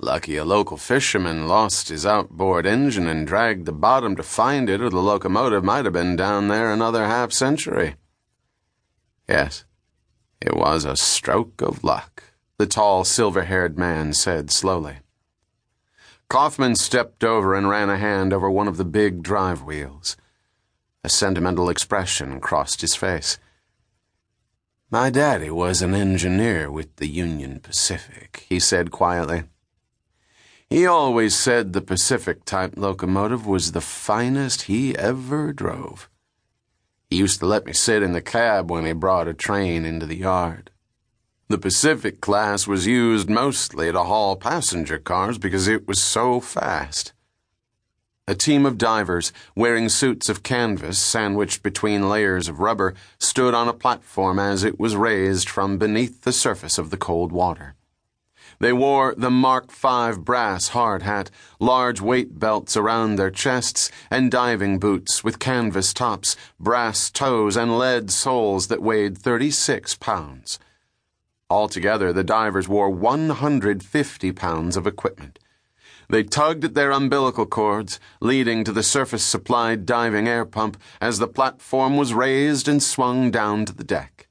Lucky a local fisherman lost his outboard engine and dragged the bottom to find it, or the locomotive might have been down there another half century. Yes, it was a stroke of luck, the tall, silver haired man said slowly. Kaufman stepped over and ran a hand over one of the big drive wheels. A sentimental expression crossed his face. My daddy was an engineer with the Union Pacific, he said quietly. He always said the Pacific type locomotive was the finest he ever drove. He used to let me sit in the cab when he brought a train into the yard. The Pacific class was used mostly to haul passenger cars because it was so fast. A team of divers, wearing suits of canvas sandwiched between layers of rubber, stood on a platform as it was raised from beneath the surface of the cold water. They wore the Mark V brass hard hat, large weight belts around their chests, and diving boots with canvas tops, brass toes, and lead soles that weighed 36 pounds. Altogether, the divers wore 150 pounds of equipment. They tugged at their umbilical cords, leading to the surface supplied diving air pump as the platform was raised and swung down to the deck.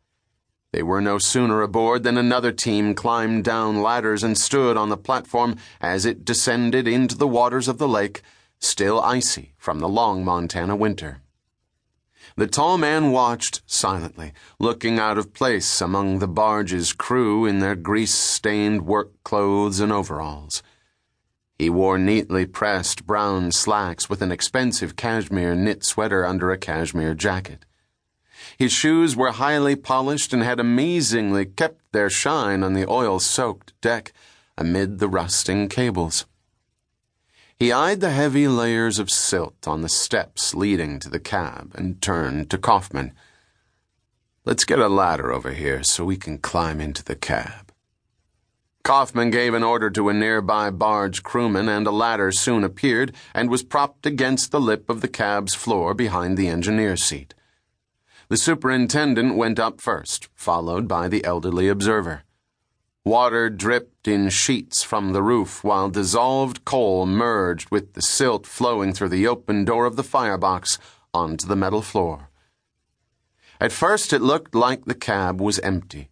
They were no sooner aboard than another team climbed down ladders and stood on the platform as it descended into the waters of the lake, still icy from the long Montana winter. The tall man watched silently, looking out of place among the barge's crew in their grease stained work clothes and overalls. He wore neatly pressed brown slacks with an expensive cashmere knit sweater under a cashmere jacket. His shoes were highly polished and had amazingly kept their shine on the oil soaked deck amid the rusting cables. He eyed the heavy layers of silt on the steps leading to the cab and turned to Kaufman. Let's get a ladder over here so we can climb into the cab. Kaufman gave an order to a nearby barge crewman, and a ladder soon appeared and was propped against the lip of the cab's floor behind the engineer's seat. The superintendent went up first, followed by the elderly observer. Water dripped in sheets from the roof while dissolved coal merged with the silt flowing through the open door of the firebox onto the metal floor. At first, it looked like the cab was empty.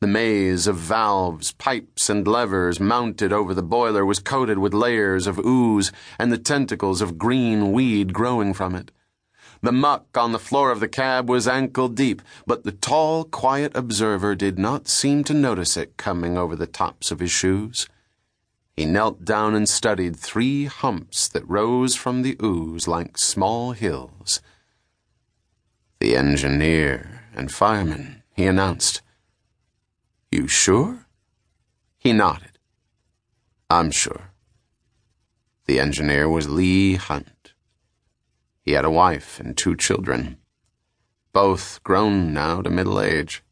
The maze of valves, pipes, and levers mounted over the boiler was coated with layers of ooze and the tentacles of green weed growing from it. The muck on the floor of the cab was ankle deep, but the tall, quiet observer did not seem to notice it coming over the tops of his shoes. He knelt down and studied three humps that rose from the ooze like small hills. The engineer and fireman, he announced. You sure? He nodded. I'm sure. The engineer was Lee Hunt. He had a wife and two children, both grown now to middle age.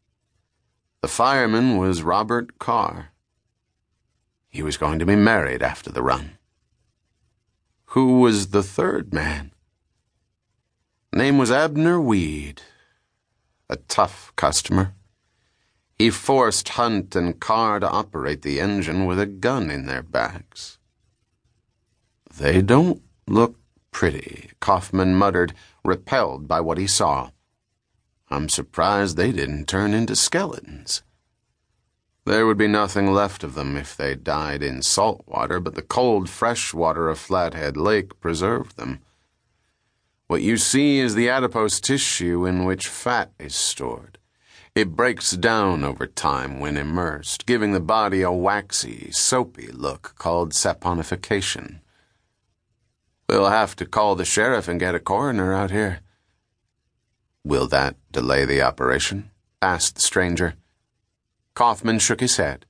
The fireman was Robert Carr. He was going to be married after the run. Who was the third man? Name was Abner Weed, a tough customer. He forced Hunt and Carr to operate the engine with a gun in their backs. They don't look pretty, Kaufman muttered, repelled by what he saw. I'm surprised they didn't turn into skeletons. There would be nothing left of them if they died in salt water, but the cold fresh water of Flathead Lake preserved them. What you see is the adipose tissue in which fat is stored. It breaks down over time when immersed, giving the body a waxy, soapy look called saponification. We'll have to call the sheriff and get a coroner out here. Will that delay the operation? asked the stranger. Kaufman shook his head.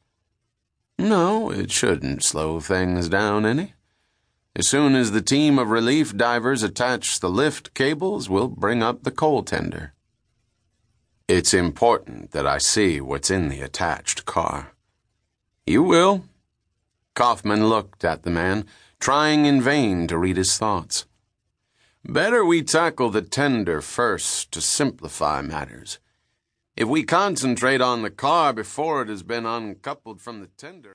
No, it shouldn't slow things down any. As soon as the team of relief divers attach the lift cables, we'll bring up the coal tender. It's important that I see what's in the attached car. You will. Kaufman looked at the man trying in vain to read his thoughts. Better we tackle the tender first to simplify matters. If we concentrate on the car before it has been uncoupled from the tender,